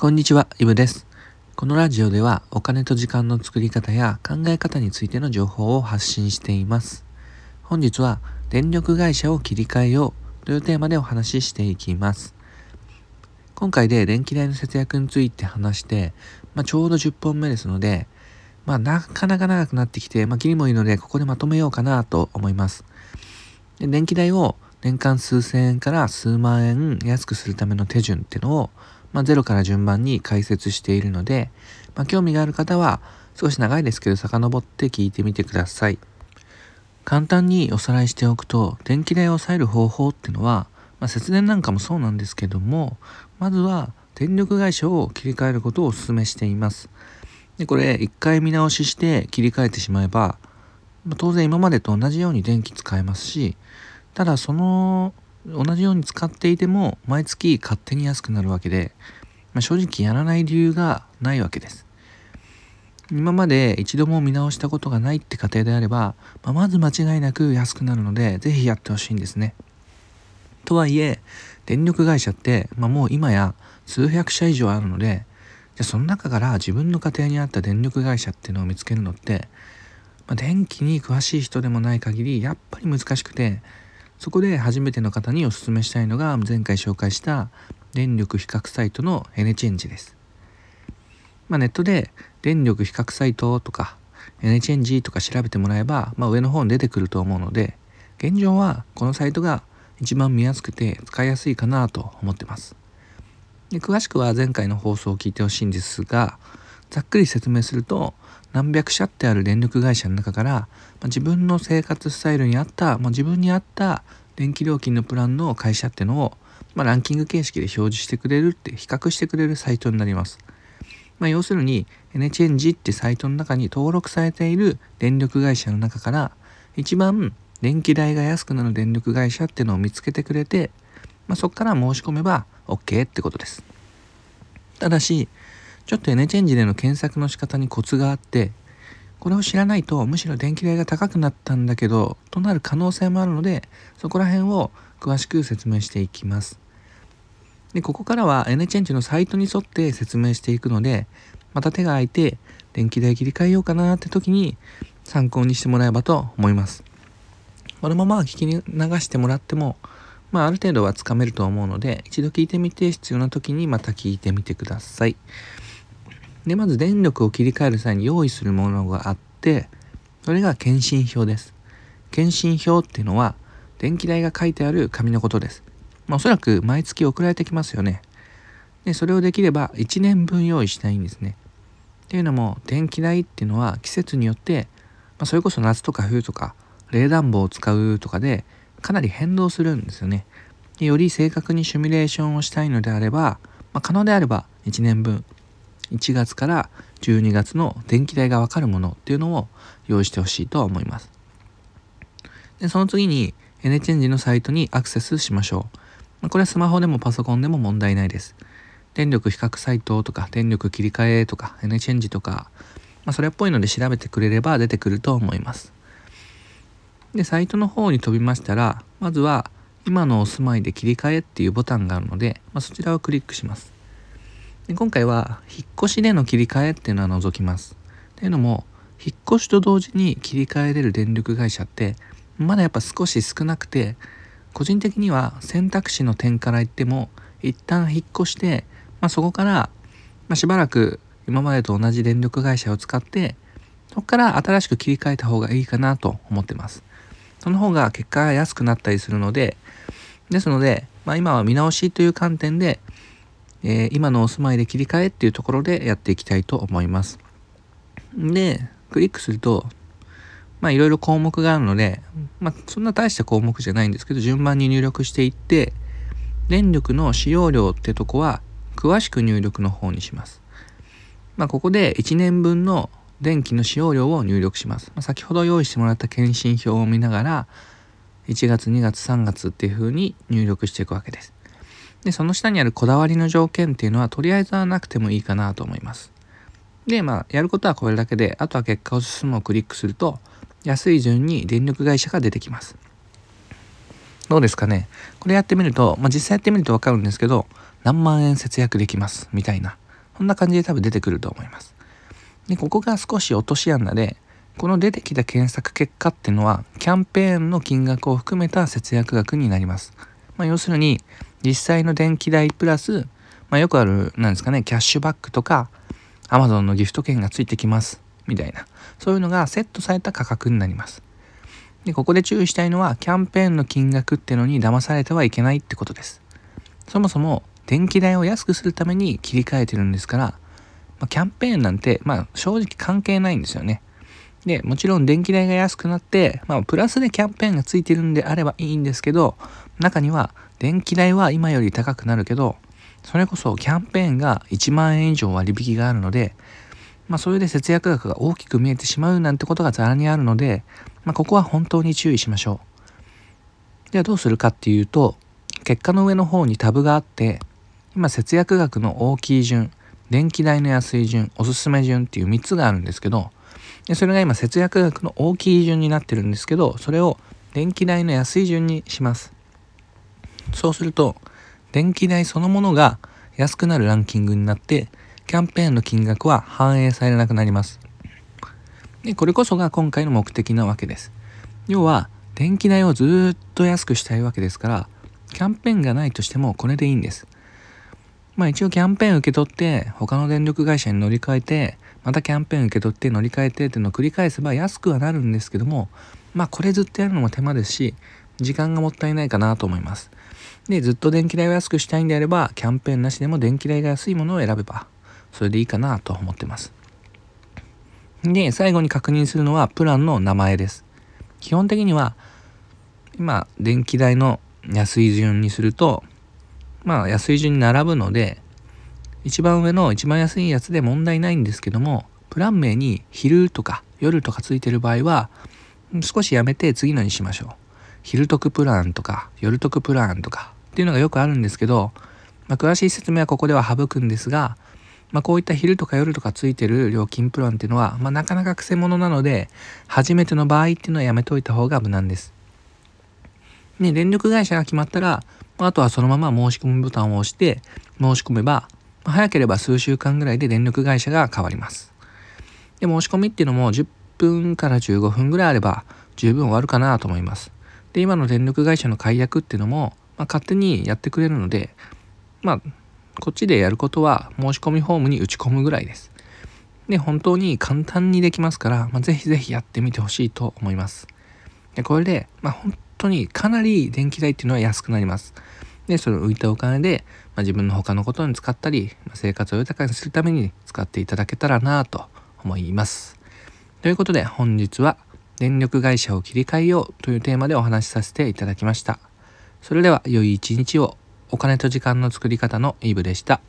こんにちは、イブです。このラジオではお金と時間の作り方や考え方についての情報を発信しています。本日は電力会社を切り替えようというテーマでお話ししていきます。今回で電気代の節約について話して、まあ、ちょうど10本目ですので、まあ、なかなか長くなってきて、まあ、切りもいいので、ここでまとめようかなと思います。で電気代を年間数千円から数万円安くするための手順っていうのをまあ、ゼロから順番に解説しているので、まあ、興味がある方は少し長いですけど遡って聞いてみてください。簡単におさらいしておくと電気代を抑える方法っていうのは、まあ、節電なんかもそうなんですけどもまずは電力会社を切り替えることをお勧めしています。でこれ一回見直しして切り替えてしまえば、まあ、当然今までと同じように電気使えますしただその同じように使っていても毎月勝手に安くなるわけで、まあ、正直やらない理由がないわけです。今まで一度も見直したことがないって家庭であれば、まあ、まず間違いなく安くなるので是非やってほしいんですね。とはいえ電力会社って、まあ、もう今や数百社以上あるのでじゃその中から自分の家庭に合った電力会社っていうのを見つけるのって、まあ、電気に詳しい人でもない限りやっぱり難しくてそこで初めての方にお勧めしたいのが前回紹介した電力比較サイトのエネチェンジです。まあ、ネットで電力比較サイトとかエネチェンジとか調べてもらえば、まあ、上の方に出てくると思うので現状はこのサイトが一番見やすくて使いやすいかなと思ってます。で詳しくは前回の放送を聞いてほしいんですがざっくり説明すると何百社ってある電力会社の中から、まあ、自分の生活スタイルに合った、まあ、自分に合った電気料金のプランの会社ってのを、まあ、ランキング形式で表示してくれるって比較してくれるサイトになります。まあ、要するにエネチェンジってサイトの中に登録されている電力会社の中から一番電気代が安くなる電力会社ってのを見つけてくれて、まあ、そこから申し込めば OK ってことです。ただしちょっとエネチェンジでの検索の仕方にコツがあってこれを知らないとむしろ電気代が高くなったんだけどとなる可能性もあるのでそこら辺を詳しく説明していきますでここからはエネチェンジのサイトに沿って説明していくのでまた手が空いて電気代切り替えようかなって時に参考にしてもらえばと思いますこのまま聞き流してもらってもまあ、ある程度はつかめると思うので一度聞いてみて必要な時にまた聞いてみてください。で、まず電力を切り替える際に用意するものがあって、それが検針票です。検針票っていうのは、電気代が書いてある紙のことです。まあ、おそらく毎月送られてきますよね。で、それをできれば1年分用意したいんですね。っていうのも、電気代っていうのは季節によって、まあ、それこそ夏とか冬とか、冷暖房を使うとかで、かなり変動するんですよね。でより正確にシミュレーションをしたいのであれば、まあ、可能であれば1年分1月から12月の電気代がわかるものっていうのを用意してほしいと思います。で、その次にエネチェンジのサイトにアクセスしましょう。これはスマホでもパソコンでも問題ないです。電力比較サイトとか電力切り替えとかエネチェンジとか、まあ、それっぽいので調べてくれれば出てくると思います。で、サイトの方に飛びましたら、まずは今のお住まいで切り替えっていうボタンがあるので、まあ、そちらをクリックします。で今回は引っ越しでの切り替えっていうのは除きます。というのも引っ越しと同時に切り替えれる電力会社ってまだやっぱ少し少なくて個人的には選択肢の点から言っても一旦引っ越して、まあ、そこから、まあ、しばらく今までと同じ電力会社を使ってそこから新しく切り替えた方がいいかなと思ってます。その方が結果が安くなったりするのでですので、まあ、今は見直しという観点でえー、今のお住まいで切り替えっていうところでやっていきたいと思います。で、クリックすると、まあいろいろ項目があるので、まあそんな大した項目じゃないんですけど、順番に入力していって、電力の使用量ってとこは詳しく入力の方にします。まあここで1年分の電気の使用量を入力します。まあ、先ほど用意してもらった検診票を見ながら、1月、2月、3月っていう風に入力していくわけです。で、その下にあるこだわりの条件っていうのはとりあえずはなくてもいいかなと思います。で、まあ、やることはこれだけで、あとは結果を進むをクリックすると、安い順に電力会社が出てきます。どうですかね？これやってみると、まあ、実際やってみるとわかるんですけど、何万円節約できます、みたいな。そんな感じで多分出てくると思います。で、ここが少し落とし穴で、この出てきた検索結果っていうのは、キャンペーンの金額を含めた節約額になります。まあ、要するに、実際の電気代プラス、まあ、よくある、なんですかね、キャッシュバックとか、Amazon のギフト券がついてきます。みたいな。そういうのがセットされた価格になります。で、ここで注意したいのは、キャンペーンの金額ってのに騙されてはいけないってことです。そもそも、電気代を安くするために切り替えてるんですから、まあ、キャンペーンなんて、まあ、正直関係ないんですよね。で、もちろん電気代が安くなって、まあ、プラスでキャンペーンがついてるんであればいいんですけど、中には、電気代は今より高くなるけど、それこそキャンペーンが1万円以上割引があるので、まあ、それで節約額が大きく見えてしまうなんてことがざらにあるので、まあ、ここは本当に注意しましょう。ではどうするかっていうと、結果の上の方にタブがあって、今節約額の大きい順電気代の安い順おすすめ順っていう3つがあるんですけどでそれが今節約額の大きい順になってるんですけどそれを電気代の安い順にしますそうすると電気代そのものが安くなるランキングになってキャンペーンの金額は反映されなくなります。でこれこそが今回の目的なわけです。要は電気代をずっと安くしたいわけですからキャンペーンがないとしてもこれでいいんです。まあ一応キャンペーン受け取って他の電力会社に乗り換えてまたキャンペーン受け取って乗り換えてっていうのを繰り返せば安くはなるんですけどもまあこれずっとやるのも手間ですし時間がもったいないかなと思います。でずっと電気代を安くしたいんであればキャンペーンなしでも電気代が安いものを選べばそれでいいかなと思ってます。で最後に確認するのはプランの名前です。基本的には今電気代の安い順にするとまあ安い順に並ぶので一番上の一番安いやつで問題ないんですけどもプラン名に昼とか夜とかついてる場合は少しやめて次のにしましょう。昼得プランとか夜得プランとかっていうのがよくあるんですけど、まあ、詳しい説明はここでは省くんですが、まあ、こういった昼とか夜とかついてる料金プランっていうのは、まあ、なかなかくせ者なので初めての場合っていうのはやめといた方が無難です。ね、電力会社が決まったらあとはそのまま申し込みボタンを押して申し込めば、早ければ数週間ぐらいで電力会社が変わります。で、申し込みっていうのも10分から15分ぐらいあれば十分終わるかなと思います。で、今の電力会社の解約っていうのも、まあ、勝手にやってくれるので、まあ、こっちでやることは申し込みフォームに打ち込むぐらいです。で、本当に簡単にできますから、まあ、ぜひぜひやってみてほしいと思います。で、これで、まあ、本当にかなり電気代っていうのは安くなります。で、その浮いたお金で、まあ、自分の他のことに使ったり、まあ、生活を豊かにするために使っていただけたらなと思います。ということで本日は電力会社を切り替えようというテーマでお話しさせていただきました。それでは良い一日をお金と時間の作り方のイブでした。